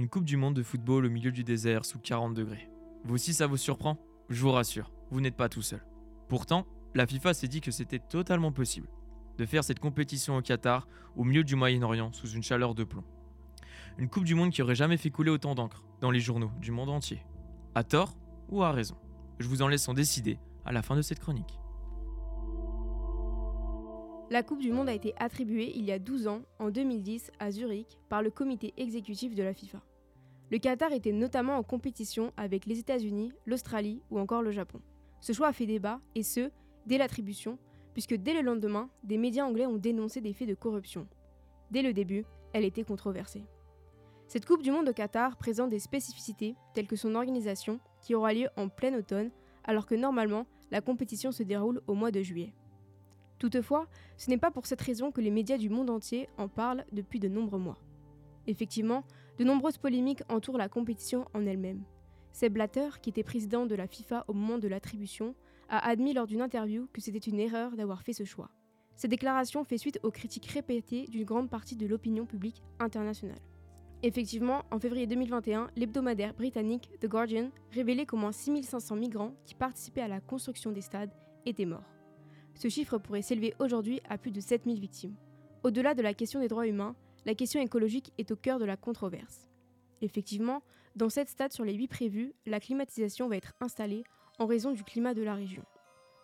Une Coupe du Monde de football au milieu du désert sous 40 degrés. Vous aussi ça vous surprend? Je vous rassure, vous n'êtes pas tout seul. Pourtant, la FIFA s'est dit que c'était totalement possible de faire cette compétition au Qatar au milieu du Moyen-Orient sous une chaleur de plomb. Une Coupe du Monde qui aurait jamais fait couler autant d'encre dans les journaux du monde entier. À tort ou à raison? Je vous en laisse en décider à la fin de cette chronique. La Coupe du Monde a été attribuée il y a 12 ans, en 2010, à Zurich, par le comité exécutif de la FIFA. Le Qatar était notamment en compétition avec les États-Unis, l'Australie ou encore le Japon. Ce choix a fait débat, et ce, dès l'attribution, puisque dès le lendemain, des médias anglais ont dénoncé des faits de corruption. Dès le début, elle était controversée. Cette Coupe du Monde au Qatar présente des spécificités, telles que son organisation, qui aura lieu en plein automne, alors que normalement, la compétition se déroule au mois de juillet. Toutefois, ce n'est pas pour cette raison que les médias du monde entier en parlent depuis de nombreux mois. Effectivement, de nombreuses polémiques entourent la compétition en elle-même. Seb Blatter, qui était président de la FIFA au moment de l'attribution, a admis lors d'une interview que c'était une erreur d'avoir fait ce choix. Cette déclaration fait suite aux critiques répétées d'une grande partie de l'opinion publique internationale. Effectivement, en février 2021, l'hebdomadaire britannique The Guardian révélait qu'au moins 6500 migrants qui participaient à la construction des stades étaient morts. Ce chiffre pourrait s'élever aujourd'hui à plus de 7000 victimes. Au-delà de la question des droits humains, la question écologique est au cœur de la controverse. Effectivement, dans cette stade sur les 8 prévus, la climatisation va être installée en raison du climat de la région.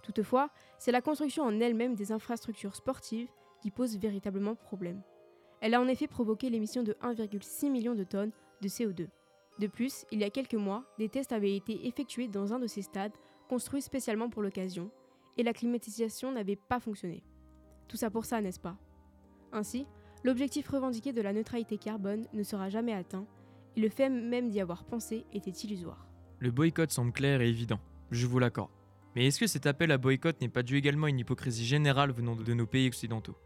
Toutefois, c'est la construction en elle-même des infrastructures sportives qui pose véritablement problème. Elle a en effet provoqué l'émission de 1,6 million de tonnes de CO2. De plus, il y a quelques mois, des tests avaient été effectués dans un de ces stades, construits spécialement pour l'occasion, et la climatisation n'avait pas fonctionné. Tout ça pour ça, n'est-ce pas? Ainsi, l'objectif revendiqué de la neutralité carbone ne sera jamais atteint, et le fait même d'y avoir pensé était illusoire. Le boycott semble clair et évident, je vous l'accorde. Mais est-ce que cet appel à boycott n'est pas dû également à une hypocrisie générale venant de nos pays occidentaux?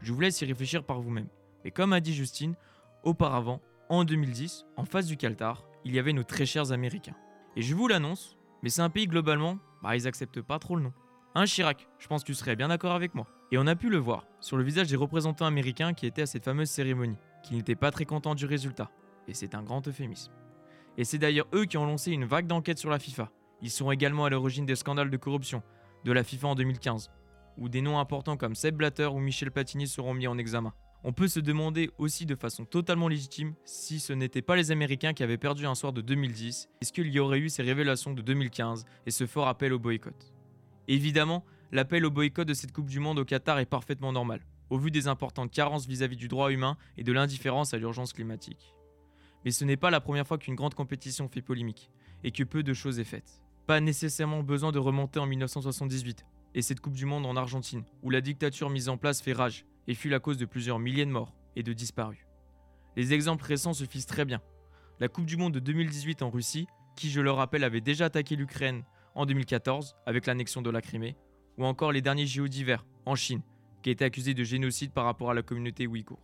Je vous laisse y réfléchir par vous-même. Mais comme a dit Justine, auparavant, en 2010, en face du Qatar, il y avait nos très chers Américains. Et je vous l'annonce, mais c'est un pays globalement, bah ils acceptent pas trop le nom. Un Chirac, je pense que tu serais bien d'accord avec moi. Et on a pu le voir sur le visage des représentants américains qui étaient à cette fameuse cérémonie, qui n'étaient pas très contents du résultat. Et c'est un grand euphémisme. Et c'est d'ailleurs eux qui ont lancé une vague d'enquêtes sur la FIFA. Ils sont également à l'origine des scandales de corruption de la FIFA en 2015, où des noms importants comme Seb Blatter ou Michel Platini seront mis en examen. On peut se demander aussi de façon totalement légitime si ce n'étaient pas les Américains qui avaient perdu un soir de 2010, est-ce qu'il y aurait eu ces révélations de 2015 et ce fort appel au boycott? Évidemment, l'appel au boycott de cette Coupe du Monde au Qatar est parfaitement normal, au vu des importantes carences vis-à-vis du droit humain et de l'indifférence à l'urgence climatique. Mais ce n'est pas la première fois qu'une grande compétition fait polémique, et que peu de choses est faites. Pas nécessairement besoin de remonter en 1978, et cette Coupe du Monde en Argentine, où la dictature mise en place fait rage, et fut la cause de plusieurs milliers de morts et de disparus. Les exemples récents suffisent très bien. La Coupe du Monde de 2018 en Russie, qui je le rappelle avait déjà attaqué l'Ukraine en 2014 avec l'annexion de la Crimée, ou encore les derniers JO d'hiver en Chine, qui a été accusé de génocide par rapport à la communauté ouïghour.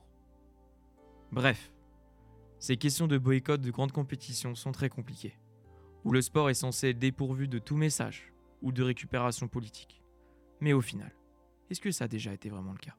Bref, ces questions de boycott de grandes compétitions sont très compliquées, où le sport est censé être dépourvu de tout message ou de récupération politique. Mais au final, est-ce que ça a déjà été vraiment le cas?